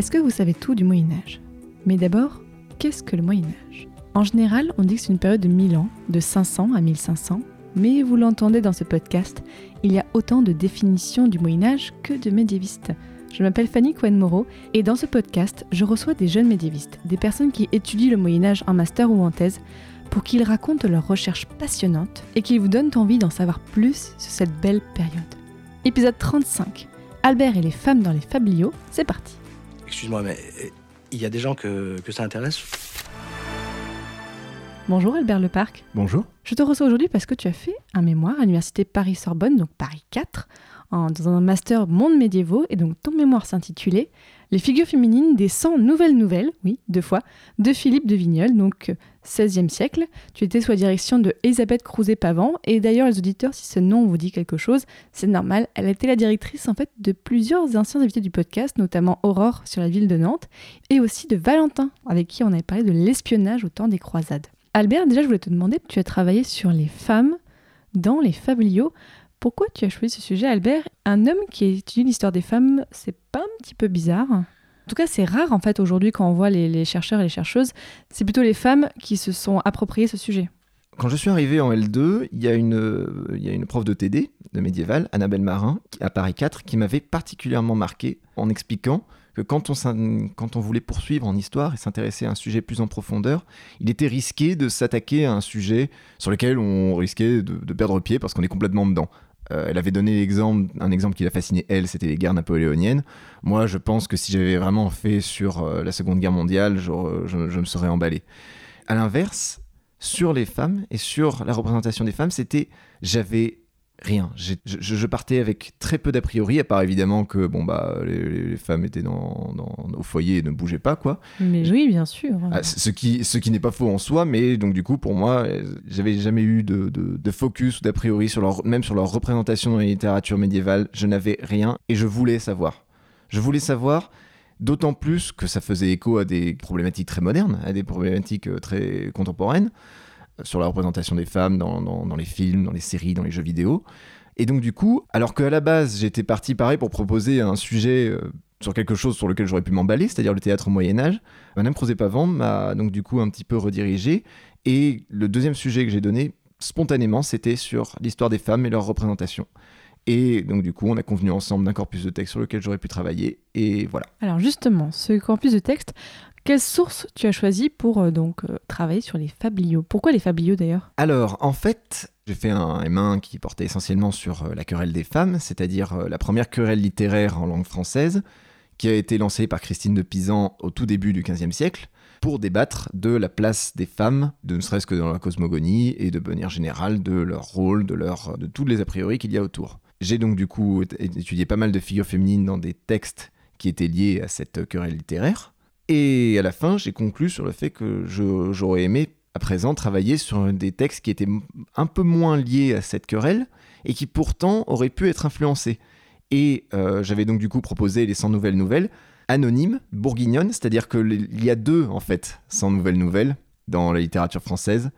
Est-ce que vous savez tout du Moyen Âge? Mais d'abord, qu'est-ce que le Moyen Âge? En général, on dit que c'est une période de 1000 ans, de 500 à 1500, mais vous l'entendez dans ce podcast, il y a autant de définitions du Moyen Âge que de médiévistes. Je m'appelle Fanny Cohen-Moreau et dans ce podcast, je reçois des jeunes médiévistes, des personnes qui étudient le Moyen Âge en master ou en thèse, pour qu'ils racontent leurs recherches passionnantes et qu'ils vous donnent envie d'en savoir plus sur cette belle période. Épisode 35. Albert et les femmes dans les fabliaux, c'est parti. Excuse-moi, mais euh, il y a des gens que, que ça intéresse? Bonjour Albert Leparc. Bonjour. Je te reçois aujourd'hui parce que tu as fait un mémoire à l'université Paris-Sorbonne, donc Paris 4, en- dans un master monde médiévaux, et donc ton mémoire s'intitulait Les figures féminines des 100 nouvelles nouvelles, oui, deux fois, de Philippe de Vigneul, donc 16e siècle. Tu étais sous la direction de Elisabeth Crouzet-Pavant, et d'ailleurs les auditeurs, si ce nom vous dit quelque chose, c'est normal, elle a été la directrice en fait de plusieurs anciens invités du podcast, notamment Aurore sur la ville de Nantes, et aussi de Valentin, avec qui on avait parlé de l'espionnage au temps des croisades. Albert, déjà je voulais te demander, tu as travaillé sur les femmes dans les fabliaux. Pourquoi tu as choisi ce sujet, Albert? Un homme qui étudie l'histoire des femmes, c'est pas un petit peu bizarre? Tout cas, c'est rare en fait aujourd'hui quand on voit les, chercheurs et les chercheuses, c'est plutôt les femmes qui se sont appropriées ce sujet. Quand je suis arrivé en L2, il y a une, euh, il y a une prof de TD, de médiéval, Annabelle Marin, à Paris 4, qui m'avait particulièrement marqué en expliquant que quand on, s'in- quand on voulait poursuivre en histoire et s'intéresser à un sujet plus en profondeur, il était risqué de s'attaquer à un sujet sur lequel on risquait de, de perdre pied parce qu'on est complètement dedans. Euh, elle avait donné un exemple qui l'a fasciné elle, c'était les guerres napoléoniennes. Moi, je pense que si j'avais vraiment fait sur euh, la Seconde Guerre mondiale, je, je- je me serais emballé. À l'inverse, sur les femmes et sur la représentation des femmes, c'était j'avais rien. Je, je partais avec très peu d'a priori, à part évidemment que bon bah les, les femmes étaient dans, dans- au foyer et ne bougeaient pas quoi. Mais oui, bien sûr. Ah, ce qui ce qui n'est pas faux en soi, mais donc du coup pour moi j'avais jamais eu de, de, de focus ou d'a priori sur leur même sur leur représentation dans la littérature médiévale. Je n'avais rien et je voulais savoir. Je voulais savoir. D'autant plus que ça faisait écho à des problématiques très modernes, à des problématiques euh, très contemporaines, sur la représentation des femmes dans, dans- les films, dans les séries, dans les jeux vidéo. Et donc du coup, alors qu'à la base j'étais parti pareil pour proposer un sujet euh, sur quelque chose sur lequel j'aurais pu m'emballer, c'est-à-dire le théâtre au Moyen Âge, Madame Crozet-Pavant m'a donc du coup un petit peu redirigé. Et le deuxième sujet que j'ai donné spontanément, c'était sur l'histoire des femmes et leur représentation. Et donc du coup, on a convenu ensemble d'un corpus de texte sur lequel j'aurais pu travailler. Et voilà. Alors justement, ce corpus de texte, quelle source tu as choisi pour euh, donc euh, travailler sur les fabliaux? Pourquoi les fabliaux d'ailleurs? Alors, en fait, j'ai fait un M1 qui portait essentiellement sur euh, la querelle des femmes, c'est-à-dire la première querelle littéraire en langue française, qui a été lancée par Christine de Pisan au tout début du XVe siècle, pour débattre de la place des femmes, de ne serait-ce que dans la cosmogonie, et de manière générale de leur rôle, de, leur, de tous les a priori qu'il y a autour. J'ai donc du coup étudié pas mal de figures féminines dans des textes qui étaient liés à cette querelle littéraire. Et à la fin, j'ai conclu sur le fait que j'aurais aimé à présent travailler sur des textes qui étaient un peu moins liés à cette querelle et qui pourtant auraient pu être influencés. Et euh, j'avais donc du coup proposé les 100 nouvelles nouvelles anonymes, bourguignonnes, c'est-à-dire qu'il y a deux en fait 100 nouvelles nouvelles dans la littérature française.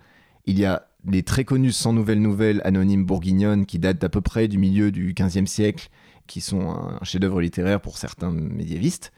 Il y a les très connues 100 nouvelles nouvelles anonymes bourguignonnes qui datent d'à peu près du milieu du XVe siècle, qui sont un chef-d'œuvre littéraire pour certains médiévistes,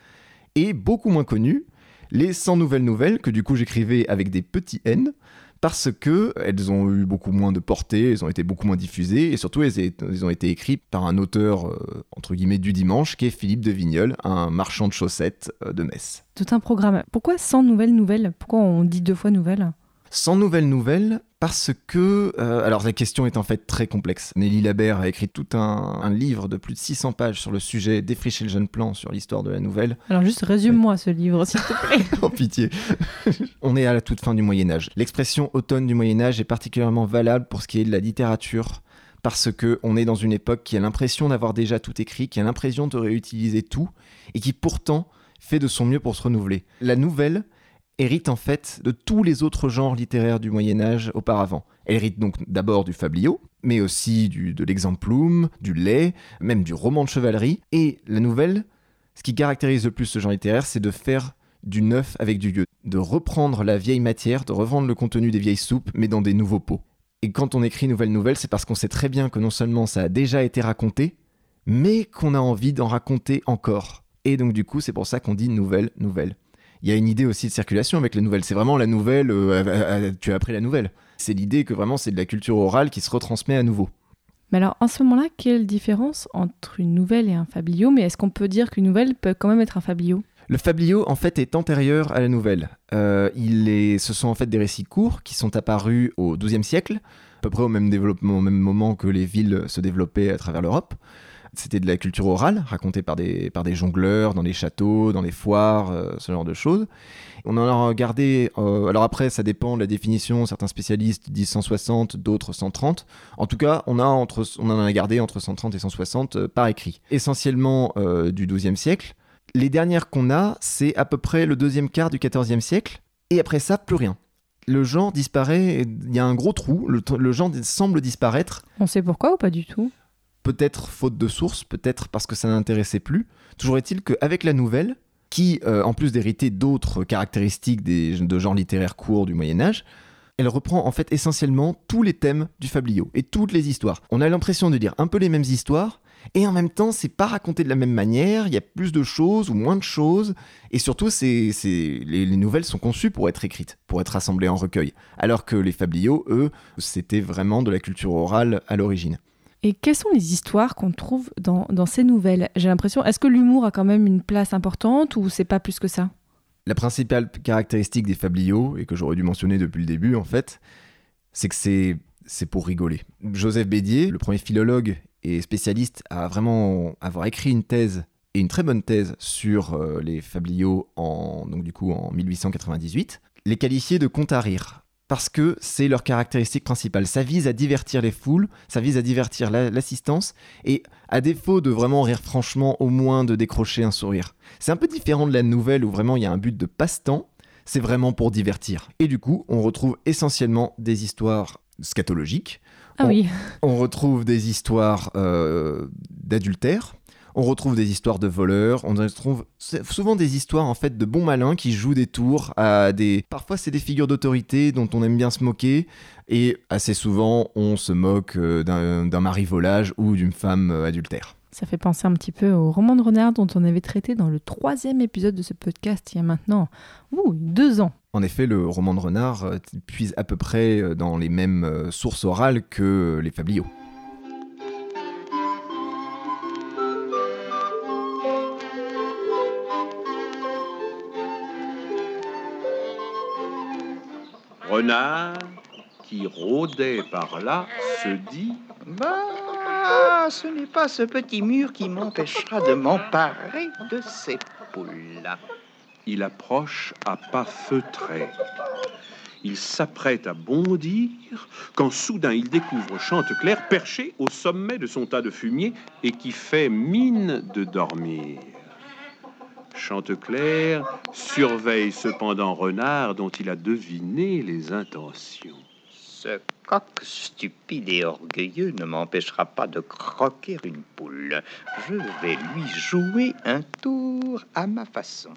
et beaucoup moins connues, les 100 nouvelles nouvelles que du coup j'écrivais avec des petits N parce que elles ont eu beaucoup moins de portée, elles ont été beaucoup moins diffusées et surtout elles, ont été écrites par un auteur euh, entre guillemets du dimanche qui est Philippe de Vigneul, un marchand de chaussettes euh, de Metz. Tout un programme. Pourquoi 100 nouvelles nouvelles? Pourquoi on dit deux fois nouvelles? 100 nouvelles nouvelles parce que, euh, alors la question est en fait très complexe. Nelly Labert a écrit tout un, un livre de plus de 600 pages sur le sujet, défricher le jeune plan sur l'histoire de la nouvelle. Alors juste résume-moi ce livre, s'il te plaît. oh pitié. On est à la toute fin du Moyen Âge. L'expression automne du Moyen Âge est particulièrement valable pour ce qui est de la littérature parce que on est dans une époque qui a l'impression d'avoir déjà tout écrit, qui a l'impression de réutiliser tout et qui pourtant fait de son mieux pour se renouveler. La nouvelle hérite en fait de tous les autres genres littéraires du Moyen Âge auparavant. Elle hérite donc d'abord du fabliau, mais aussi de l'exemplum, du lait, même du roman de chevalerie. Et la nouvelle, ce qui caractérise le plus ce genre littéraire, c'est de faire du neuf avec du vieux, de reprendre la vieille matière, de revendre le contenu des vieilles soupes, mais dans des nouveaux pots. Et quand on écrit nouvelle nouvelle, c'est parce qu'on sait très bien que non seulement ça a déjà été raconté, mais qu'on a envie d'en raconter encore. Et donc du coup, c'est pour ça qu'on dit nouvelle nouvelle. Il y a une idée aussi de circulation avec les nouvelles. C'est vraiment la nouvelle, euh, tu as appris la nouvelle. C'est l'idée que vraiment c'est de la culture orale qui se retransmet à nouveau. Mais alors, en ce moment-là, quelle différence entre une nouvelle et un fabliau Mais est-ce qu'on peut dire qu'une nouvelle peut quand même être un fabliau Le fabliau, en fait, est antérieur à la nouvelle. Euh, il est, ce sont en fait des récits courts qui sont apparus au XIIe siècle, à peu près au même développement, au même moment que les villes se développaient à travers l'Europe. C'était de la culture orale, racontée par des, par des jongleurs, dans les châteaux, dans les foires, euh, ce genre de choses. On en a regardé, euh, alors après ça dépend de la définition, certains spécialistes disent 160, d'autres 130. En tout cas, on, a entre, on en a gardé entre 130 et 160 euh, par écrit. Essentiellement euh, du XIIe siècle. Les dernières qu'on a, c'est à peu près le deuxième quart du XIVe siècle, et après ça, plus rien. Le genre disparaît, il y a un gros trou, le, le genre semble disparaître. On sait pourquoi ou pas du tout? Peut-être faute de source, peut-être parce que ça n'intéressait plus. Toujours est-il qu'avec la nouvelle, qui, euh, en plus d'hériter d'autres caractéristiques de genres littéraires courts du Moyen Âge, elle reprend en fait essentiellement tous les thèmes du fabliau et toutes les histoires. On a l'impression de lire un peu les mêmes histoires, et en même temps, c'est pas raconté de la même manière, il y a plus de choses ou moins de choses, et surtout, les nouvelles sont conçues pour être écrites, pour être assemblées en recueil, alors que les fabliaux, eux, c'était vraiment de la culture orale à l'origine. Et quelles sont les histoires qu'on trouve dans, ces nouvelles? J'ai l'impression, est-ce que l'humour a quand même une place importante ou c'est pas plus que ça? La principale caractéristique des fabliaux, et que j'aurais dû mentionner depuis le début en fait, c'est que c'est, pour rigoler. Joseph Bédier, le premier philologue et spécialiste à vraiment avoir écrit une thèse et une très bonne thèse sur euh, les fabliaux en, donc du coup en 1898, les qualifiait de contes à rire parce que c'est leur caractéristique principale. Ça vise à divertir les foules, ça vise à divertir la- l'assistance, et à défaut de vraiment rire franchement, au moins de décrocher un sourire. C'est un peu différent de la nouvelle où vraiment il y a un but de passe-temps, c'est vraiment pour divertir. Et du coup, on retrouve essentiellement des histoires scatologiques, Ah On- oui, on retrouve des histoires euh, d'adultère. On retrouve des histoires de voleurs, on retrouve souvent des histoires en fait de bons malins qui jouent des tours à des parfois c'est des figures d'autorité dont on aime bien se moquer et assez souvent on se moque euh, d'un mari volage ou d'une femme euh, adultère. ça fait penser un petit peu au roman de renard dont on avait traité dans le troisième épisode de ce podcast il y a maintenant ouh, deux ans. En effet, le roman de renard euh, puise à peu près dans les mêmes sources orales que les fabliaux. Renard, qui rôdait par là, se dit Bah, ce n'est pas ce petit mur qui m'empêchera de m'emparer de ces poules-là. Il approche à pas feutrés. Il s'apprête à bondir quand soudain il découvre Chanteclair perché au sommet de son tas de fumier et qui fait mine de dormir. Chanteclair surveille cependant Renard dont il a deviné les intentions. Ce coq stupide et orgueilleux ne m'empêchera pas de croquer une poule. Je vais lui jouer un tour à ma façon.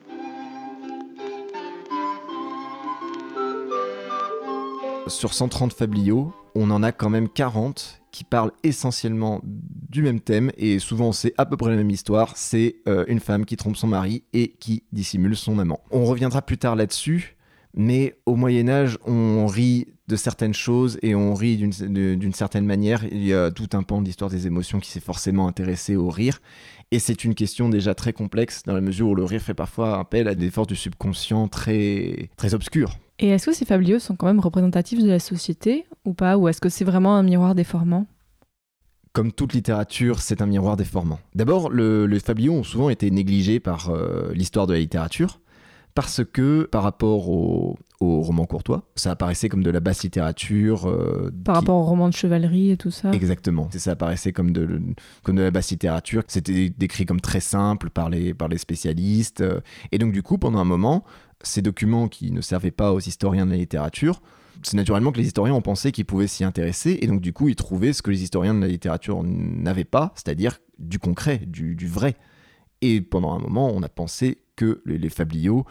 Sur 130 fabliaux, on en a quand même 40 qui parlent essentiellement du même thème et souvent c'est à peu près la même histoire. C'est euh, une femme qui trompe son mari et qui dissimule son amant. On reviendra plus tard là-dessus, mais au Moyen Âge, on rit de certaines choses et on rit d'une certaine manière. Il y a tout un pan de l'histoire des émotions qui s'est forcément intéressé au rire. Et c'est une question déjà très complexe dans la mesure où le rire fait parfois appel à des forces du subconscient très, très obscures. Et est-ce que ces fabliaux sont quand même représentatifs de la société ou pas Ou est-ce que c'est vraiment un miroir déformant Comme toute littérature, c'est un miroir déformant. D'abord, le, les fabliaux ont souvent été négligés par euh, l'histoire de la littérature, parce que par rapport au, au roman courtois, ça apparaissait comme de la basse littérature. euh, Par qui- rapport au roman de chevalerie et tout ça? Exactement. Ça apparaissait comme de, comme de la basse littérature. C'était décrit comme très simple par les, par les spécialistes. euh, Et donc, du coup, pendant un moment, ces documents qui ne servaient pas aux historiens de la littérature, c'est naturellement que les historiens ont pensé qu'ils pouvaient s'y intéresser. Et donc, du coup, ils trouvaient ce que les historiens de la littérature n'avaient pas, c'est-à-dire du concret, du, vrai. Et pendant un moment, on a pensé que les, fabliaux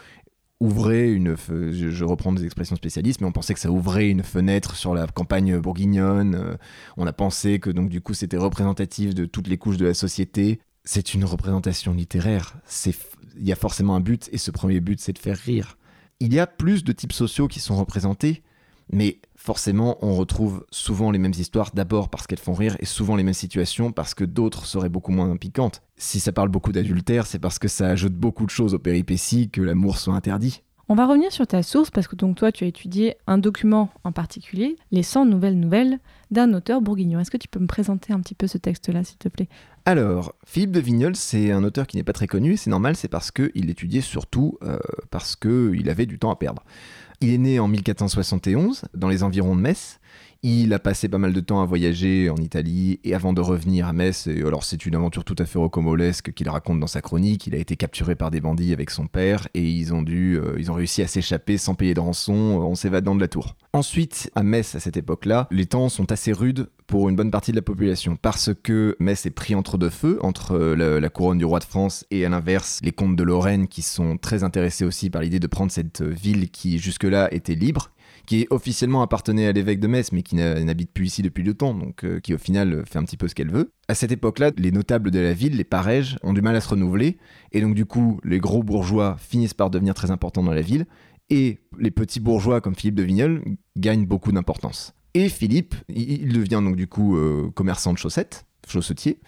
ouvraient une. je reprends des expressions spécialistes, mais on pensait que ça ouvrait une fenêtre sur la campagne bourguignonne. euh, on a pensé que donc du coup c'était représentatif de toutes les couches de la société. C'est une représentation littéraire. Il y a forcément un but, et ce premier but, c'est de faire rire. Il y a plus de types sociaux qui sont représentés, mais forcément, on retrouve souvent les mêmes histoires d'abord parce qu'elles font rire, et souvent les mêmes situations parce que d'autres seraient beaucoup moins piquantes. Si ça parle beaucoup d'adultère, c'est parce que ça ajoute beaucoup de choses aux péripéties que l'amour soit interdit. On va revenir sur ta source parce que donc toi tu as étudié un document en particulier, les 100 nouvelles nouvelles d'un auteur bourguignon. Est-ce que tu peux me présenter un petit peu ce texte-là s'il te plaît? Alors, Philippe de Vignoles, c'est un auteur qui n'est pas très connu, c'est normal, c'est parce qu'il étudiait surtout euh, parce qu'il avait du temps à perdre. Il est né en 1471, dans les environs de Metz. Il a passé pas mal de temps à voyager en Italie et avant de revenir à Metz, et alors c'est une aventure tout à fait rocambolesque qu'il raconte dans sa chronique. Il a été capturé par des bandits avec son père et ils ont dû, euh, ils ont réussi à s'échapper sans payer de rançon en s'évadant de la tour. Ensuite, à Metz, à cette époque-là, les temps sont assez rudes pour une bonne partie de la population parce que Metz est pris entre deux feux, entre euh, la, la couronne du roi de France et à l'inverse les comtes de Lorraine qui sont très intéressés aussi par l'idée de prendre cette euh, ville qui jusque-là était libre qui officiellement appartenait à l'évêque de Metz, mais qui n'habite plus ici depuis longtemps, donc euh, qui au final fait un petit peu ce qu'elle veut. À cette époque-là, les notables de la ville, les parèges, ont du mal à se renouveler, et donc du coup, les gros bourgeois finissent par devenir très importants dans la ville, et les petits bourgeois comme Philippe de Vignoles gagnent beaucoup d'importance. Et Philippe, il devient donc du coup euh, commerçant de chaussettes, chaussetier,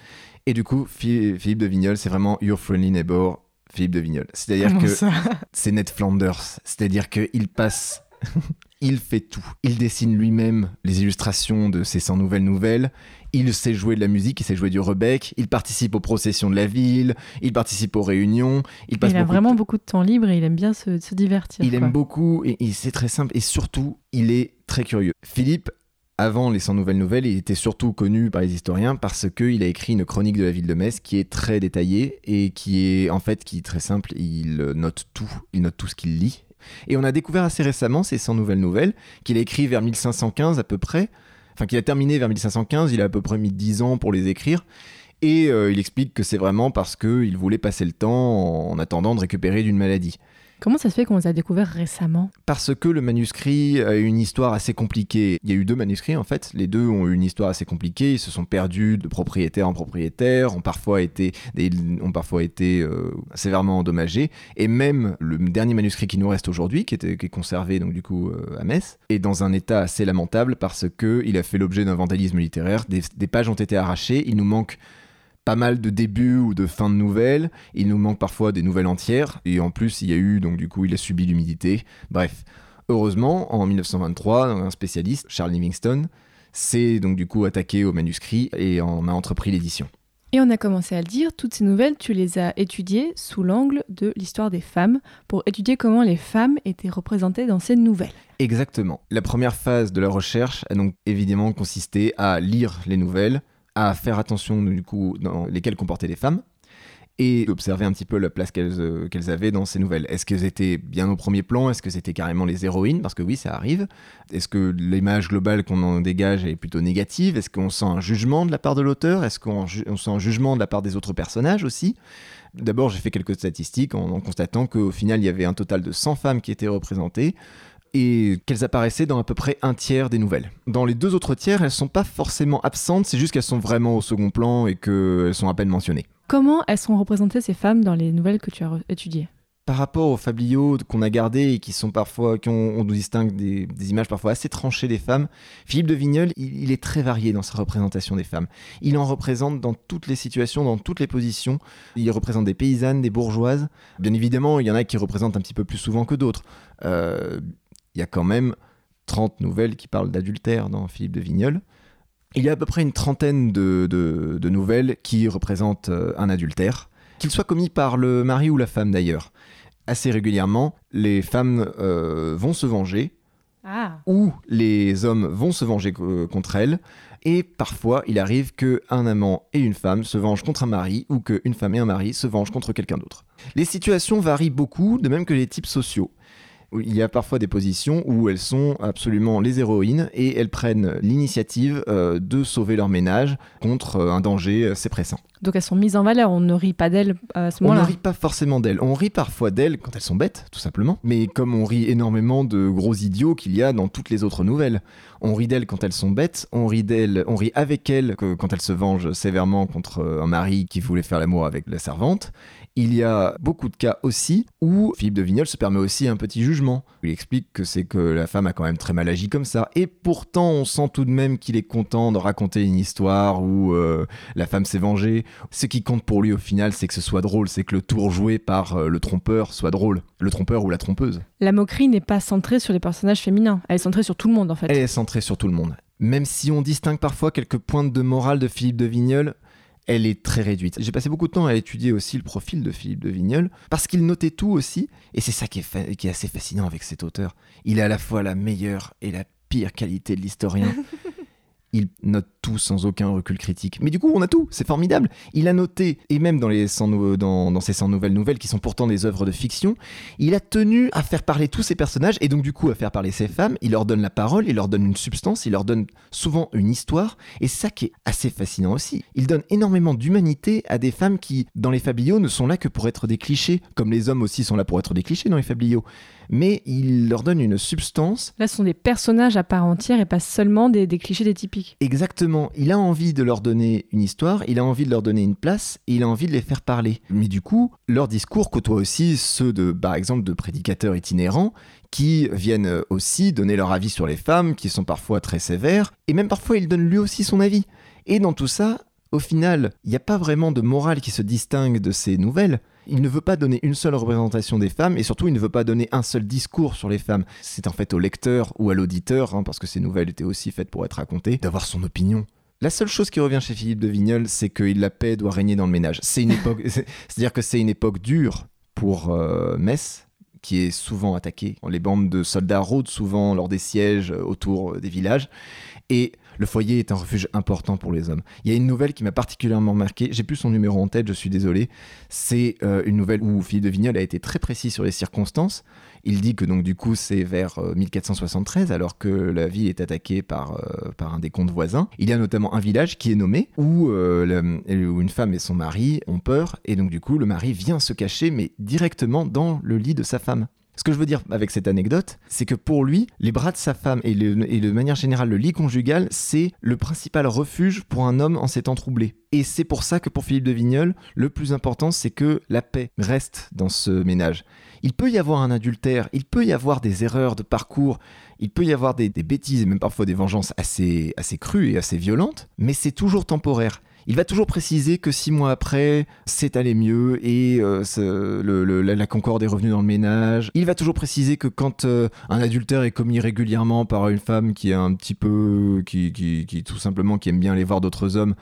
et du coup, Phi- Philippe de Vignoles, c'est vraiment your friendly neighbor, Philippe de Vignoles. C'est-à-dire que c'est Ned Flanders. C'est-à-dire qu'il passe. Il fait tout. Il dessine lui-même les illustrations de ses 100 nouvelles nouvelles. Il sait jouer de la musique, il sait jouer du rebec. Il participe aux processions de la ville. Il participe aux réunions. Il passe Il a beaucoup de vraiment beaucoup de temps libre et il aime bien se, se divertir. il quoi. aime beaucoup et, et c'est très simple et surtout il est très curieux. Philippe, avant les 100 nouvelles nouvelles, il était surtout connu par les historiens parce qu'il a écrit une chronique de la ville de Metz qui est très détaillée et qui est en fait qui est très simple. Il note tout, il note tout ce qu'il lit. Et on a découvert assez récemment ces 100 nouvelles nouvelles qu'il a écrit vers 1515 à peu près. Enfin, qu'il a terminé vers 1515, il a à peu près mis 10 ans pour les écrire. Et euh, il explique que c'est vraiment parce qu'il voulait passer le temps en attendant de récupérer d'une maladie. Comment ça se fait qu'on les a découverts récemment? Parce que le manuscrit a une histoire assez compliquée. Il y a eu deux manuscrits en fait. Les deux ont eu une histoire assez compliquée. Ils se sont perdus de propriétaire en propriétaire, ont parfois été, ont parfois été euh, sévèrement endommagés. Et même le dernier manuscrit qui nous reste aujourd'hui, qui, qui est conservé donc du coup euh, à Metz, est dans un état assez lamentable parce que il a fait l'objet d'un vandalisme littéraire. Des pages ont été arrachées. Il nous manque pas mal de débuts ou de fins de nouvelles. Il nous manque parfois des nouvelles entières. Et en plus, il y a eu, donc du coup, il a subi l'humidité. Bref. Heureusement, en 1923, un spécialiste, Charles Livingston, s'est donc du coup attaqué au manuscrit et en a entrepris l'édition. Et on a commencé à le dire, toutes ces nouvelles, tu les as étudiées sous l'angle de l'histoire des femmes, pour étudier comment les femmes étaient représentées dans ces nouvelles. Exactement. La première phase de la recherche a donc évidemment consisté à lire les nouvelles, à faire attention du coup dans lesquelles comportaient les femmes et d'observer un petit peu la place qu'elles euh, qu'elles avaient dans ces nouvelles. Est-ce qu'elles étaient bien au premier plan? Est-ce que c'était carrément les héroïnes? Parce que oui, ça arrive. Est-ce que l'image globale qu'on en dégage est plutôt négative? Est-ce qu'on sent un jugement de la part de l'auteur? Est-ce qu'on sent un jugement de la part des autres personnages aussi? D'abord, j'ai fait quelques statistiques en, en constatant qu'au final, il y avait un total de 100 femmes qui étaient représentées et qu'elles apparaissaient dans à peu près un tiers des nouvelles. Dans les deux autres tiers, elles sont pas forcément absentes, c'est juste qu'elles sont vraiment au second plan et qu'elles sont à peine mentionnées. Comment elles sont représentées ces femmes dans les nouvelles que tu as étudiées? Par rapport aux fabliaux qu'on a gardés et qui sont parfois, qui ont- on nous distingue des, des images parfois assez tranchées des femmes, Philippe de Vigneul, il, il est très varié dans sa représentation des femmes. Il en représente dans toutes les situations, dans toutes les positions. Il représente des paysannes, des bourgeoises. Bien évidemment, il y en a qui représentent un petit peu plus souvent que d'autres. Euh, il y a quand même 30 nouvelles qui parlent d'adultère dans Philippe de Vigneul. Il y a à peu près une trentaine de, de- de nouvelles qui représentent euh, un adultère, qu'il soit commis par le mari ou la femme d'ailleurs. assez régulièrement, les femmes euh, vont se venger Ah, ou les hommes vont se venger euh, contre elles. Et parfois, il arrive que un amant et une femme se vengent contre un mari ou qu'une femme et un mari se vengent contre quelqu'un d'autre. Les situations varient beaucoup, de même que les types sociaux. Il y a parfois des positions où elles sont absolument les héroïnes et elles prennent l'initiative euh, de sauver leur ménage contre euh, un danger assez pressant. donc elles sont mises en valeur, on ne rit pas d'elles à ce On ne moment-là. rit pas forcément d'elles. On rit parfois d'elles quand elles sont bêtes, tout simplement. Mais comme on rit énormément de gros idiots qu'il y a dans toutes les autres nouvelles. On rit d'elles quand elles sont bêtes, on rit d'elles, on rit avec elles que- quand elles se vengent sévèrement contre euh, un mari qui voulait faire l'amour avec la servante. Il y a beaucoup de cas aussi où Philippe de Vigneul se permet aussi un petit jugement. Il explique que c'est que la femme a quand même très mal agi comme ça. Et pourtant, on sent tout de même qu'il est content de raconter une histoire où euh, la femme s'est vengée. Ce qui compte pour lui au final, c'est que ce soit drôle, c'est que le tour joué par euh, le trompeur soit drôle. Le trompeur ou la trompeuse. La moquerie n'est pas centrée sur les personnages féminins, elle est centrée sur tout le monde en fait. Elle est centrée sur tout le monde. Même si on distingue parfois quelques pointes de morale de Philippe de Vigneul, elle est très réduite. J'ai passé beaucoup de temps à étudier aussi le profil de Philippe de Vigneul, parce qu'il notait tout aussi, et c'est ça qui est, qui est assez fascinant avec cet auteur. Il a à la fois la meilleure et la pire qualité de l'historien. Il note tout sans aucun recul critique. Mais du coup, on a tout, c'est formidable. Il a noté, et même dans, les 100 nou- dans, dans ces 100 nouvelles nouvelles qui sont pourtant des œuvres de fiction, il a tenu à faire parler tous ces personnages, et donc du coup à faire parler ces femmes. Il leur donne la parole, il leur donne une substance, il leur donne souvent une histoire, et c'est ça qui est assez fascinant aussi. Il donne énormément d'humanité à des femmes qui, dans les fabliaux, ne sont là que pour être des clichés, comme les hommes aussi sont là pour être des clichés dans les fabliaux. Mais il leur donne une substance Là, ce sont des personnages à part entière et pas seulement des, des clichés des typiques. Exactement. Il a envie de leur donner une histoire, il a envie de leur donner une place, et il a envie de les faire parler. Mais du coup, leur discours côtoie aussi ceux de, par exemple, de prédicateurs itinérants qui viennent aussi donner leur avis sur les femmes, qui sont parfois très sévères, et même parfois il donne lui aussi son avis. Et dans tout ça, au final, il n'y a pas vraiment de morale qui se distingue de ces nouvelles. Il ne veut pas donner une seule représentation des femmes et surtout il ne veut pas donner un seul discours sur les femmes. C'est en fait au lecteur ou à l'auditeur, hein, parce que ces nouvelles étaient aussi faites pour être racontées, d'avoir son opinion. La seule chose qui revient chez Philippe de Vigneul, c'est que la paix doit régner dans le ménage. C'est une époque, c'est- c'est-à-dire que c'est une époque dure pour euh, Metz, qui est souvent attaquée. Les bandes de soldats rôdent souvent lors des sièges euh, autour euh, des villages, et le foyer est un refuge important pour les hommes. Il y a une nouvelle qui m'a particulièrement marqué. J'ai plus son numéro en tête, je suis désolé. C'est euh, une nouvelle où Philippe de Vigneul a été très précis sur les circonstances. Il dit que du coup c'est vers euh, 1473 alors que la ville est attaquée par, euh, par un des comtes voisins. Il y a notamment un village qui est nommé où, euh, où une femme et son mari ont peur et donc du coup le mari vient se cacher mais directement dans le lit de sa femme. Ce que je veux dire avec cette anecdote, c'est que pour lui, les bras de sa femme et, de manière générale le lit conjugal, c'est le principal refuge pour un homme en ces temps troublés. Et c'est pour ça que pour Philippe de Vigneul, le plus important, c'est que la paix reste dans ce ménage. Il peut y avoir un adultère, il peut y avoir des erreurs de parcours, il peut y avoir des, des bêtises et même parfois des vengeances assez, assez crues et assez violentes, mais c'est toujours temporaire. Il va toujours préciser que six mois après, c'est allé mieux et euh, la, concorde est revenue dans le ménage. Il va toujours préciser que quand euh, un adultère est commis régulièrement par une femme qui est un petit peu, qui tout simplement qui aime bien aller voir d'autres hommes,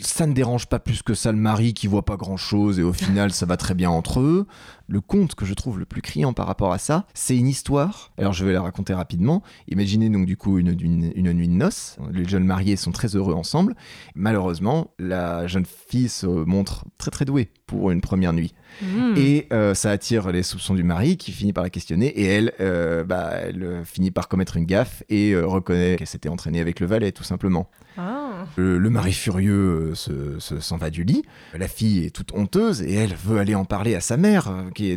ça ne dérange pas plus que ça le mari qui voit pas grand chose et au final ça va très bien entre eux. Le conte que je trouve le plus criant par rapport à ça, c'est une histoire. Alors je vais la raconter rapidement. Imaginez donc du coup une, une, une nuit de noces. Les jeunes mariés sont très heureux ensemble. Malheureusement, la jeune fille se montre très très douée pour une première nuit. Hmm. Et euh, ça attire les soupçons du mari qui finit par la questionner et elle, euh, bah, elle euh, finit par commettre une gaffe et euh, reconnaît qu'elle s'était entraînée avec le valet tout simplement. Ah. Le, le mari furieux euh, se- se- s'en va du lit. La fille est toute honteuse et elle veut aller en parler à sa mère, qui,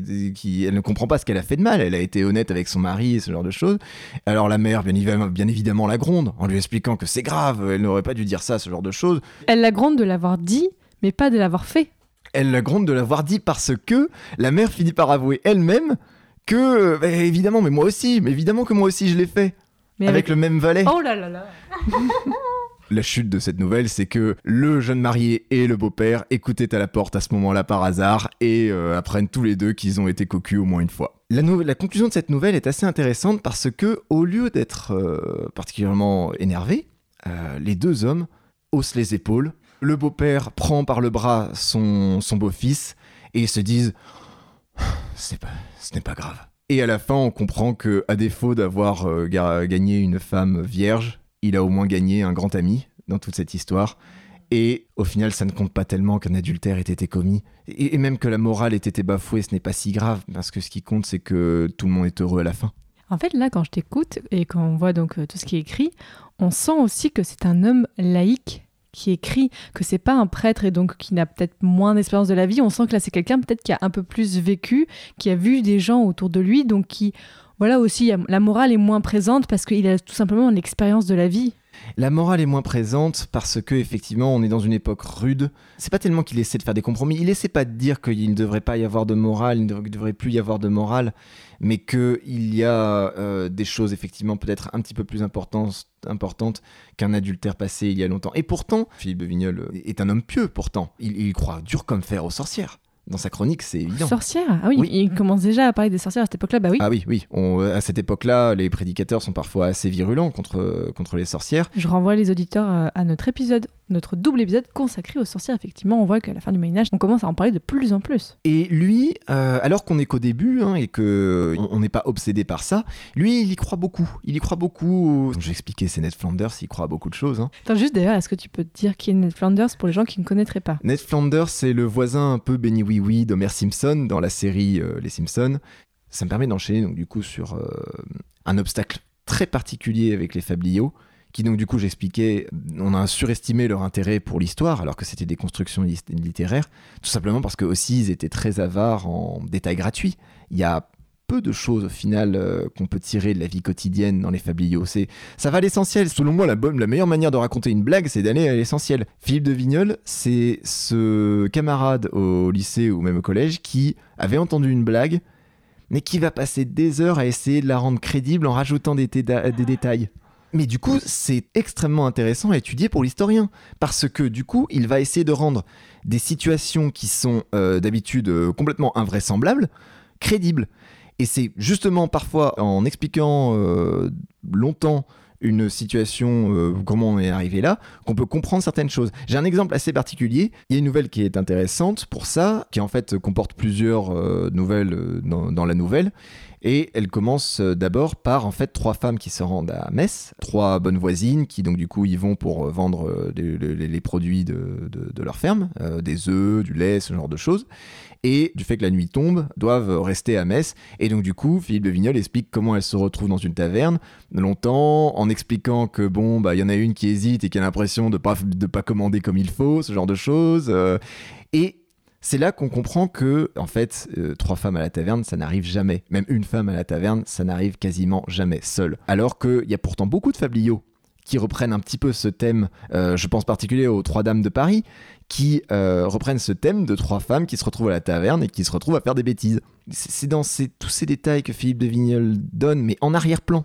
elle ne comprend pas ce qu'elle a fait de mal. Elle a été honnête avec son mari et ce genre de choses. Alors la mère, bien bien évidemment, la gronde en lui expliquant que c'est grave. Elle n'aurait pas dû dire ça, ce genre de choses. Elle la gronde de l'avoir dit, mais pas de l'avoir fait. Elle la gronde de l'avoir dit parce que la mère finit par avouer elle-même que, bah, évidemment, mais moi aussi, mais évidemment que moi aussi je l'ai fait. Mais avec, le même valet. Oh là là là La chute de cette nouvelle, c'est que le jeune marié et le beau-père écoutaient à la porte à ce moment-là par hasard et euh, apprennent tous les deux qu'ils ont été cocus au moins une fois. La, conclusion de cette nouvelle est assez intéressante parce que, au lieu d'être euh, particulièrement énervés, euh, les deux hommes haussent les épaules. Le beau-père prend par le bras son, son beau-fils et ils se disent c'est pas, ce n'est pas grave. Et à la fin, on comprend que, à défaut d'avoir euh, ga- gagné une femme vierge, il a au moins gagné un grand ami dans toute cette histoire. Et au final, ça ne compte pas tellement qu'un adultère ait été commis. Et, et même que la morale ait été bafouée, ce n'est pas si grave, parce que ce qui compte, c'est que tout le monde est heureux à la fin. En fait, là, quand je t'écoute et quand on voit donc euh, tout ce qui est écrit, on sent aussi que c'est un homme laïque qui écrit, que c'est pas un prêtre et donc qui n'a peut-être moins d'expérience de la vie. On sent que là, c'est quelqu'un peut-être qui a un peu plus vécu, qui a vu des gens autour de lui, donc qui, voilà aussi, la morale est moins présente parce qu'il a tout simplement une expérience de la vie. La morale est moins présente parce que effectivement on est dans une époque rude. C'est pas tellement qu'il essaie de faire des compromis. Il essaie pas de dire qu'il ne devrait pas y avoir de morale, il ne devrait plus y avoir de morale, mais que il y a euh, des choses effectivement peut-être un petit peu plus importantes, qu'un adultère passé il y a longtemps. Et pourtant, Philippe de Vignol est un homme pieux. Pourtant, il croit dur comme fer aux sorcières. Dans sa chronique, c'est évident. Sorcière Ah oui, Oui. il commence déjà à parler des sorcières à cette époque-là, bah oui. Ah oui, oui. On- à cette époque-là, les prédicateurs sont parfois assez virulents contre, contre les sorcières. Je renvoie les auditeurs euh, à notre épisode, notre double épisode consacré aux sorcières. Effectivement, on voit qu'à la fin du Moyen Âge, on commence à en parler de plus en plus. Et lui, euh, alors qu'on est qu'au début hein, et que on n'est pas obsédé par ça, lui, il y croit beaucoup. Il y croit beaucoup. J'ai expliqué, c'est Ned Flanders, il croit à beaucoup de choses. hein. Attends, juste d'ailleurs, est-ce que tu peux te dire qui est Ned Flanders pour les gens qui ne connaîtraient pas? Ned Flanders, c'est le voisin un peu béni oui oui d'Homer Simpson dans la série euh, Les Simpsons. Ça me permet d'enchaîner donc du coup sur euh, un obstacle très particulier avec les fabliaux, qui donc du coup j'expliquais, on a surestimé leur intérêt pour l'histoire alors que c'était des constructions littéraires, tout simplement parce que aussi ils étaient très avares en détails gratuits. Il y a peu de choses au final euh, qu'on peut tirer de la vie quotidienne dans les fabliaux. C'est ça va à l'essentiel. Selon moi, la, bonne, meilleure manière de raconter une blague, c'est d'aller à l'essentiel. Philippe de Vignol, c'est ce camarade au lycée ou même au collège qui avait entendu une blague, mais qui va passer des heures à essayer de la rendre crédible en rajoutant des détails. Mais du coup, c'est extrêmement intéressant à étudier pour l'historien, parce que du coup, il va essayer de rendre des situations qui sont euh, d'habitude euh, complètement invraisemblables, crédibles. Et c'est justement parfois en expliquant euh, longtemps une situation, comment on est arrivé là, qu'on peut comprendre certaines choses. J'ai un exemple assez particulier. Il y a une nouvelle qui est intéressante pour ça, qui en fait comporte plusieurs nouvelles dans la nouvelle. Et elle commence euh, d'abord par en fait trois femmes qui se rendent à Metz, trois bonnes voisines qui donc du coup y vont pour euh, vendre euh, les, produits de, leur ferme, des œufs, du lait, ce genre de choses. Et du fait que la nuit tombe, doivent rester à Metz. Et donc du coup, Philippe de Vignol explique comment elles se retrouvent dans une taverne longtemps, en expliquant que bon, bah y en a une qui hésite et qui a l'impression de pas de pas commander comme il faut, ce genre de choses. et c'est là qu'on comprend que, en fait, euh, trois femmes à la taverne, ça n'arrive jamais. Même une femme à la taverne, ça n'arrive quasiment jamais seule. Alors qu'il y a pourtant beaucoup de fabliaux qui reprennent un petit peu ce thème, euh, je pense en particulier aux Trois Dames de Paris, qui euh, reprennent ce thème de trois femmes qui se retrouvent à la taverne et qui se retrouvent à faire des bêtises. C'est c'est dans ces- tous ces détails que Philippe de Vignol donne, mais en arrière-plan.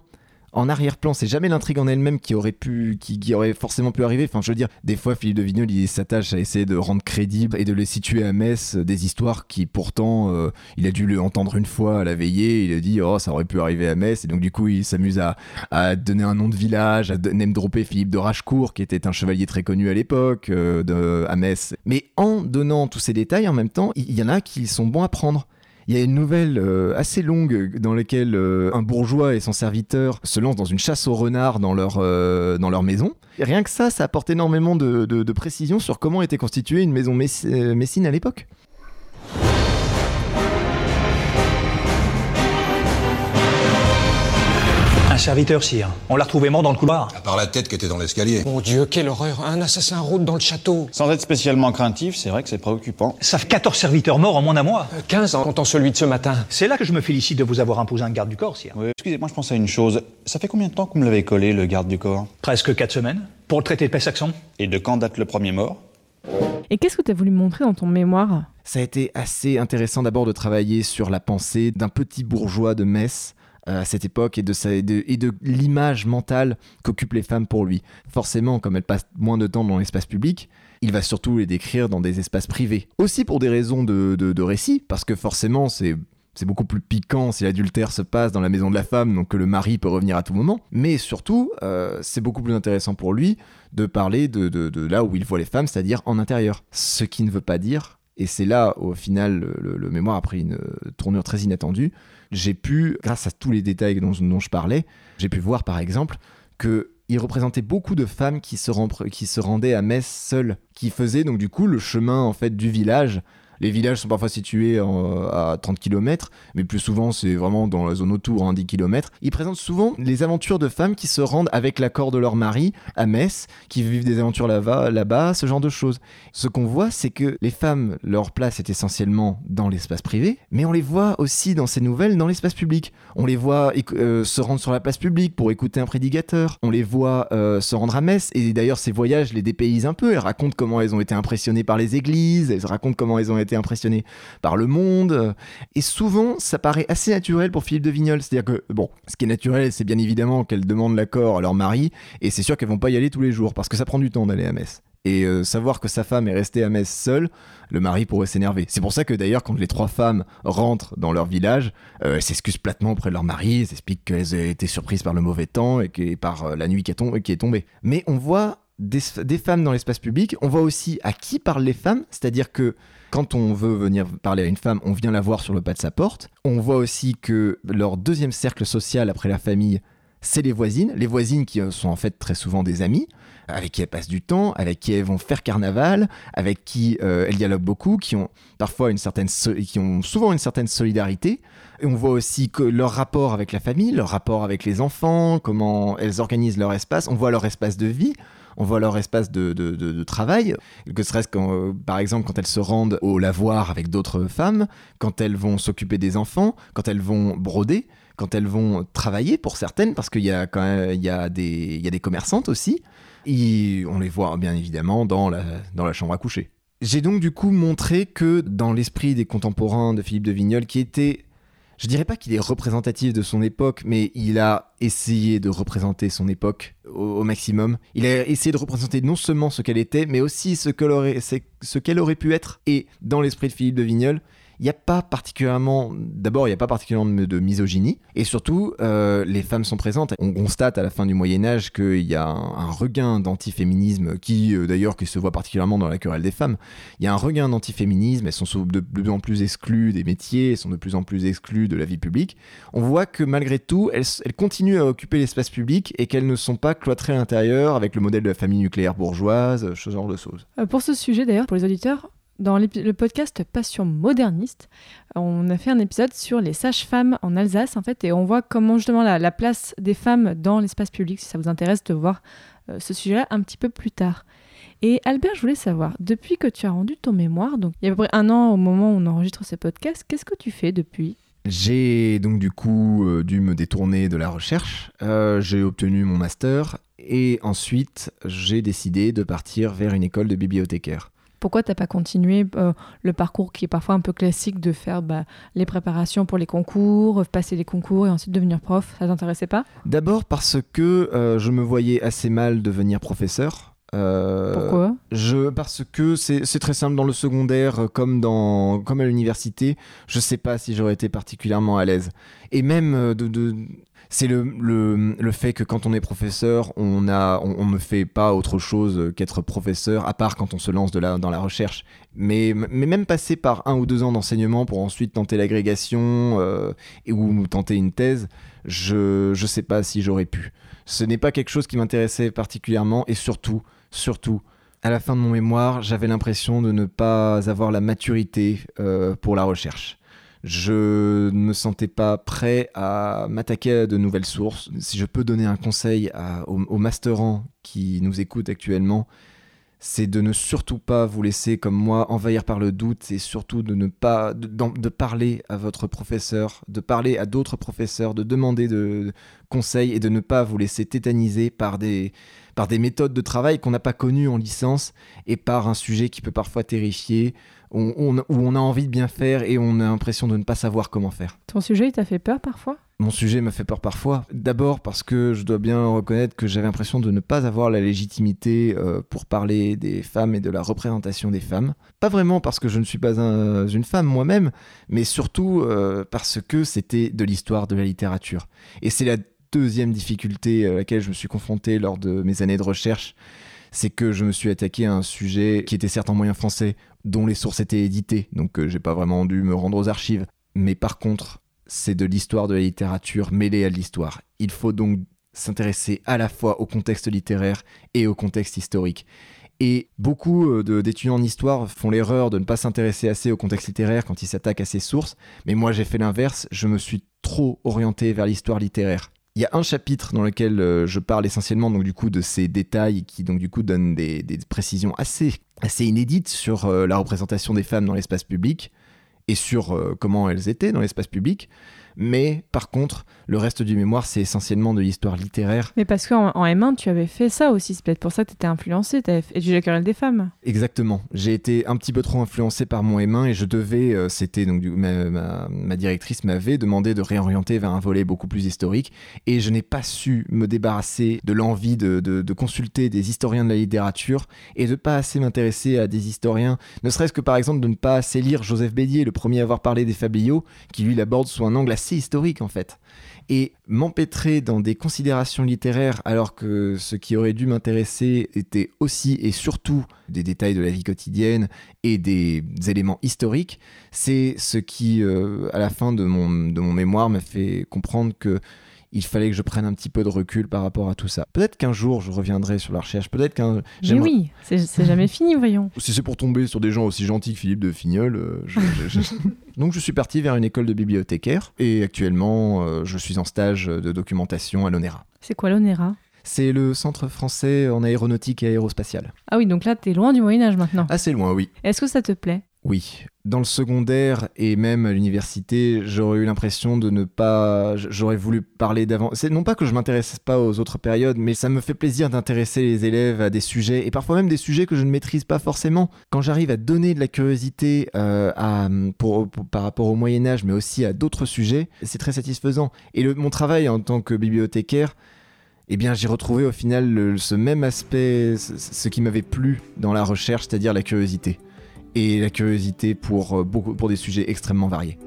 En arrière-plan, c'est jamais l'intrigue en elle-même qui aurait pu, qui, aurait forcément pu arriver. Enfin, je veux dire, des fois, Philippe de Vignol, s'attache à essayer de rendre crédible et de les situer à Metz euh, des histoires qui, pourtant, euh, il a dû le entendre une fois à la veillée. Il a dit, oh, ça aurait pu arriver à Metz. Et donc, du coup, il s'amuse à, donner un nom de village, à name dropper Philippe de Rachecourt, qui était un chevalier très connu à l'époque, euh, à Metz. Mais en donnant tous ces détails, en même temps, il y en a qui sont bons à prendre. Il y a une nouvelle euh, assez longue dans laquelle euh, un bourgeois et son serviteur se lancent dans une chasse au renard dans leur, euh, dans leur maison. Et rien que ça, ça apporte énormément de, de, précision sur comment était constituée une maison mess- euh, messine à l'époque. Serviteur, sire. On l'a retrouvé mort dans le couloir. À part la tête qui était dans l'escalier. Mon Dieu, quelle horreur Un assassin rôde dans le château Sans être spécialement craintif, c'est vrai que c'est préoccupant. Ça fait 14 serviteurs morts en moins d'un mois. Euh, 15 en comptant celui de ce matin. C'est là que je me félicite de vous avoir imposé un garde du corps, sire. Oui, excusez-moi, je pense à une chose. Ça fait combien de temps que vous me l'avez collé, le garde du corps? Presque 4 semaines. Pour le traité de paix saxon. Et de quand date le premier mort? Et qu'est-ce que tu as voulu montrer dans ton mémoire? Ça a été assez intéressant d'abord de travailler sur la pensée d'un petit bourgeois de Metz à cette époque et de, l'image mentale qu'occupent les femmes pour lui. Forcément, comme elles passent moins de temps dans l'espace public, il va surtout les décrire dans des espaces privés. Aussi pour des raisons de, récit, parce que forcément c'est... Beaucoup plus piquant si l'adultère se passe dans la maison de la femme, donc que le mari peut revenir à tout moment. Mais surtout, euh, c'est beaucoup plus intéressant pour lui de parler de, là où il voit les femmes, c'est-à-dire en intérieur. Ce qui ne veut pas dire Et c'est là, au final, le, le mémoire a pris une tournure très inattendue. J'ai pu, grâce à tous les détails dont, je parlais, j'ai pu voir par exemple que il représentait beaucoup de femmes qui se, qui se rendaient à Metz seules, qui faisaient donc du coup le chemin en fait du village les villages sont parfois situés à 30 km, mais plus souvent c'est vraiment dans la zone autour, à 10 km. Ils présentent souvent les aventures de femmes qui se rendent avec l'accord de leur mari à Metz, qui vivent des aventures là-bas, là-bas, ce genre de choses. Ce qu'on voit, c'est que les femmes, leur place est essentiellement dans l'espace privé, mais on les voit aussi dans ces nouvelles dans l'espace public. On les voit euh, se rendre sur la place publique pour écouter un prédicateur. On les voit euh, se rendre à Metz, et d'ailleurs ces voyages les dépaysent un peu. Elles racontent comment elles ont été impressionnées par les églises, elles racontent comment elles ont été impressionné par le monde. Et souvent, ça paraît assez naturel pour Philippe de Vignol. C'est-à-dire que, bon, ce qui est naturel, c'est bien évidemment qu'elles demandent l'accord à leur mari, et c'est sûr qu'elles vont pas y aller tous les jours, parce que ça prend du temps d'aller à Metz. Et euh, savoir que sa femme est restée à Metz seule, le mari pourrait s'énerver. C'est pour ça que d'ailleurs, quand les trois femmes rentrent dans leur village, euh, elles s'excusent platement auprès de leur mari, elles expliquent qu'elles été surprises par le mauvais temps et, que, par euh, la nuit qui est, qui est tombée. Mais on voit des, des femmes dans l'espace public, on voit aussi à qui parlent les femmes, c'est-à-dire que quand on veut venir parler à une femme, on vient la voir sur le pas de sa porte. On voit aussi que leur deuxième cercle social après la famille, c'est les voisines. Les voisines qui euh, sont en fait très souvent des amis, avec qui elles passent du temps, avec qui elles vont faire carnaval, avec qui euh, elles dialoguent beaucoup, qui ont parfois une certaine, qui ont souvent une certaine solidarité. Et on voit aussi que leur rapport avec la famille, leur rapport avec les enfants, comment elles organisent leur espace. On voit leur espace de vie on voit leur espace de, travail, que serait-ce euh, par exemple quand elles se rendent au lavoir avec d'autres femmes, quand elles vont s'occuper des enfants, quand elles vont broder, quand elles vont travailler pour certaines, parce qu'il y a quand même il y a des, il y a des commerçantes aussi, et on les voit bien évidemment dans la, dans la chambre à coucher. J'ai donc du coup montré que dans l'esprit des contemporains de Philippe de Vignol, qui était je dirais pas qu'il est représentatif de son époque, mais il a essayé de représenter son époque au, maximum. Il a essayé de représenter non seulement ce qu'elle était, mais aussi ce qu'elle aurait, aurait, pu être. Et dans l'esprit de Philippe de Vignol, il n'y a pas particulièrement, d'abord, il n'y a pas particulièrement de, misogynie, et surtout, euh, les femmes sont présentes. On constate à la fin du Moyen Âge qu'il y a un, regain d'antiféminisme qui, euh, d'ailleurs, se voit particulièrement dans la querelle des femmes. Il y a un regain d'antiféminisme, elles sont de plus en plus exclues des métiers, elles sont de plus en plus exclues de la vie publique. On voit que malgré tout, elles, continuent à occuper l'espace public et qu'elles ne sont pas cloîtrées à l'intérieur avec le modèle de la famille nucléaire bourgeoise, ce genre de choses. Euh, pour ce sujet, d'ailleurs, pour les auditeurs, dans le podcast Passion moderniste, on a fait un épisode sur les sages-femmes en Alsace, en fait, et on voit comment justement la, place des femmes dans l'espace public, si ça vous intéresse de voir euh, ce sujet-là un petit peu plus tard. Et Albert, je voulais savoir, depuis que tu as rendu ton mémoire, donc il y a à peu près un an au moment où on enregistre ce podcast, qu'est-ce que tu fais depuis? J'ai donc du coup euh, dû me détourner de la recherche, euh, j'ai obtenu mon master, et ensuite j'ai décidé de partir vers une école de bibliothécaire. Pourquoi tu n'as pas continué euh, le parcours qui est parfois un peu classique de faire bah, les préparations pour les concours, passer les concours et ensuite devenir prof Ça t'intéressait pas? D'abord parce que euh, je me voyais assez mal devenir professeur. Euh, Pourquoi? je, Parce que c'est très simple dans le secondaire comme, dans, comme à l'université. Je sais pas si j'aurais été particulièrement à l'aise. Et même de, de c'est le, le, fait que quand on est professeur, on, a, on, ne fait pas autre chose qu'être professeur, à part quand on se lance dans la recherche. Mais, mais même passer par un ou deux ans d'enseignement pour ensuite tenter l'agrégation euh, ou tenter une thèse, je ne sais pas si j'aurais pu. Ce n'est pas quelque chose qui m'intéressait particulièrement et surtout, surtout, à la fin de mon mémoire, j'avais l'impression de ne pas avoir la maturité euh, pour la recherche je ne me sentais pas prêt à m'attaquer à de nouvelles sources. Si je peux donner un conseil aux, masterants qui nous écoutent actuellement, c'est de ne surtout pas vous laisser comme moi envahir par le doute et surtout de ne pas de, parler à votre professeur, de parler à d'autres professeurs, de demander de, conseils et de ne pas vous laisser tétaniser par des par des méthodes de travail qu'on n'a pas connues en licence et par un sujet qui peut parfois terrifier où on a envie de bien faire et on a l'impression de ne pas savoir comment faire. Ton sujet, il t'a fait peur parfois? Mon sujet m'a fait peur parfois. D'abord parce que je dois bien reconnaître que j'avais l'impression de ne pas avoir la légitimité euh, pour parler des femmes et de la représentation des femmes. Pas vraiment parce que je ne suis pas une femme moi-même, mais surtout euh, parce que c'était de l'histoire de la littérature. Et c'est la deuxième difficulté à laquelle je me suis confronté lors de mes années de recherche c'est que je me suis attaqué à un sujet qui était certes en moyen français, dont les sources étaient éditées, donc euh, j'ai pas vraiment dû me rendre aux archives. Mais par contre, c'est de l'histoire de la littérature mêlée à l'histoire. Il faut donc s'intéresser à la fois au contexte littéraire et au contexte historique. Et beaucoup euh, d'étudiants en histoire font l'erreur de ne pas s'intéresser assez au contexte littéraire quand ils s'attaquent à ces sources, mais moi j'ai fait l'inverse, je me suis trop orienté vers l'histoire littéraire. Il y a un chapitre dans lequel euh, je parle essentiellement donc du coup de ces détails qui donc du coup donnent des précisions assez assez inédites sur euh, la représentation des femmes dans l'espace public et sur euh, comment elles étaient dans l'espace public. Mais par contre, le reste du mémoire, c'est essentiellement de l'histoire littéraire. Mais parce qu'en en M1, tu avais fait ça aussi, c'est peut-être pour ça que tu étais influencé, tu avais étudié la querelle des femmes. Exactement. J'ai été un petit peu trop influencé par mon M1 et je devais, euh, c'était donc du- ma, ma- ma directrice m'avait demandé de réorienter vers un volet beaucoup plus historique et je n'ai pas su me débarrasser de l'envie de, de- de consulter des historiens de la littérature et de pas assez m'intéresser à des historiens, ne serait-ce que par exemple de ne pas assez lire Joseph Bédier, le premier à avoir parlé des fabliaux, qui lui l'aborde sous un angle assez historique en fait. Et m'empêtrer dans des considérations littéraires alors que ce qui aurait dû m'intéresser était aussi et surtout des détails de la vie quotidienne et des éléments historiques, c'est ce qui, euh, à la fin de mon, de mon mémoire, m'a fait comprendre que il fallait que je prenne un petit peu de recul par rapport à tout ça. Peut-être qu'un jour je reviendrai sur la recherche, peut-être qu'un... Mais oui, c'est c'est jamais fini, voyons. si c'est pour tomber sur des gens aussi gentils que Philippe de Fignol, euh, je- je- je- donc je suis parti vers une école de bibliothécaire et actuellement euh, je suis en stage de documentation à l'ONERA. C'est quoi l'ONERA? C'est le centre français en aéronautique et aérospatiale. Ah oui, donc là, t'es loin du Moyen-Âge maintenant. Assez loin, oui. Est-ce que ça te plaît? Oui. Dans le secondaire et même à l'université, j'aurais eu l'impression de ne pas. J'aurais voulu parler d'avant. C'est non pas que je m'intéresse pas aux autres périodes, mais ça me fait plaisir d'intéresser les élèves à des sujets et parfois même des sujets que je ne maîtrise pas forcément. Quand j'arrive à donner de la curiosité euh, à, par rapport au Moyen Âge, mais aussi à d'autres sujets, c'est très satisfaisant. Et mon travail en tant que bibliothécaire, eh bien, j'ai retrouvé au final ce même aspect, ce qui m'avait plu dans la recherche, c'est-à-dire la curiosité. Et la curiosité pour, euh, beaucoup, pour des sujets extrêmement variés.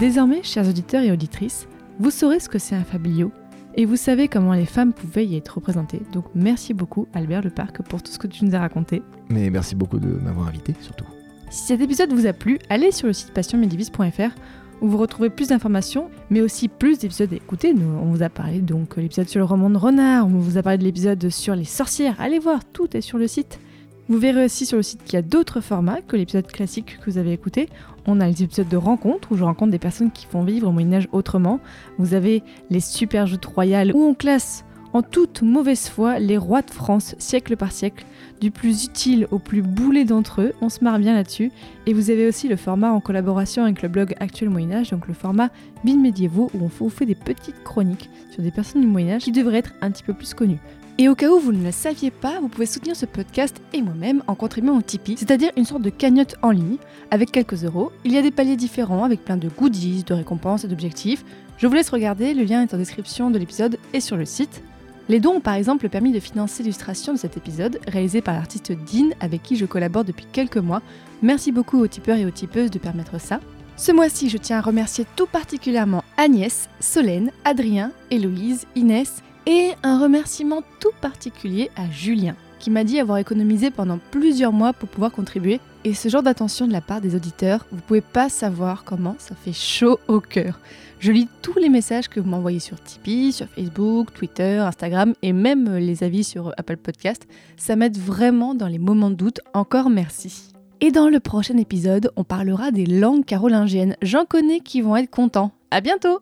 Désormais, chers auditeurs et auditrices, vous saurez ce que c'est un fabliau et vous savez comment les femmes pouvaient y être représentées. Donc merci beaucoup Albert Leparc pour tout ce que tu nous as raconté. Mais merci beaucoup de m'avoir invité, surtout. Si cet épisode vous a plu, allez sur le site passionmedivis.fr où vous retrouvez plus d'informations, mais aussi plus d'épisodes à écouter. Nous, on vous a parlé donc de l'épisode sur le roman de Renard, on vous a parlé de l'épisode sur les sorcières. Allez voir, tout est sur le site. Vous verrez aussi sur le site qu'il y a d'autres formats que l'épisode classique que vous avez écouté. On a les épisodes de rencontres où je rencontre des personnes qui font vivre au Moyen-Âge autrement. Vous avez les super joutes royales où on classe en toute mauvaise foi les rois de France siècle par siècle, du plus utile au plus boulet d'entre eux. On se marre bien là-dessus. Et vous avez aussi le format en collaboration avec le blog Actuel Moyen-Âge, donc le format Bin médiévaux où on vous fait des petites chroniques sur des personnes du Moyen-Âge qui devraient être un petit peu plus connues. Et au cas où vous ne le saviez pas, vous pouvez soutenir ce podcast et moi-même en contribuant au Tipeee, c'est-à-dire une sorte de cagnotte en ligne avec quelques euros. Il y a des paliers différents avec plein de goodies, de récompenses et d'objectifs. Je vous laisse regarder, le lien est en description de l'épisode et sur le site. Les dons ont par exemple permis de financer l'illustration de cet épisode, réalisé par l'artiste Dean avec qui je collabore depuis quelques mois. Merci beaucoup aux tipeurs et aux tipeuses de permettre ça. Ce mois-ci, je tiens à remercier tout particulièrement Agnès, Solène, Adrien, Héloïse, Inès et un remerciement tout particulier à Julien, qui m'a dit avoir économisé pendant plusieurs mois pour pouvoir contribuer. Et ce genre d'attention de la part des auditeurs, vous pouvez pas savoir comment ça fait chaud au cœur. Je lis tous les messages que vous m'envoyez sur Tipeee, sur Facebook, Twitter, Instagram et même les avis sur Apple Podcast. Ça m'aide vraiment dans les moments de doute. Encore merci. Et dans le prochain épisode, on parlera des langues carolingiennes. J'en connais qui vont être contents. À bientôt!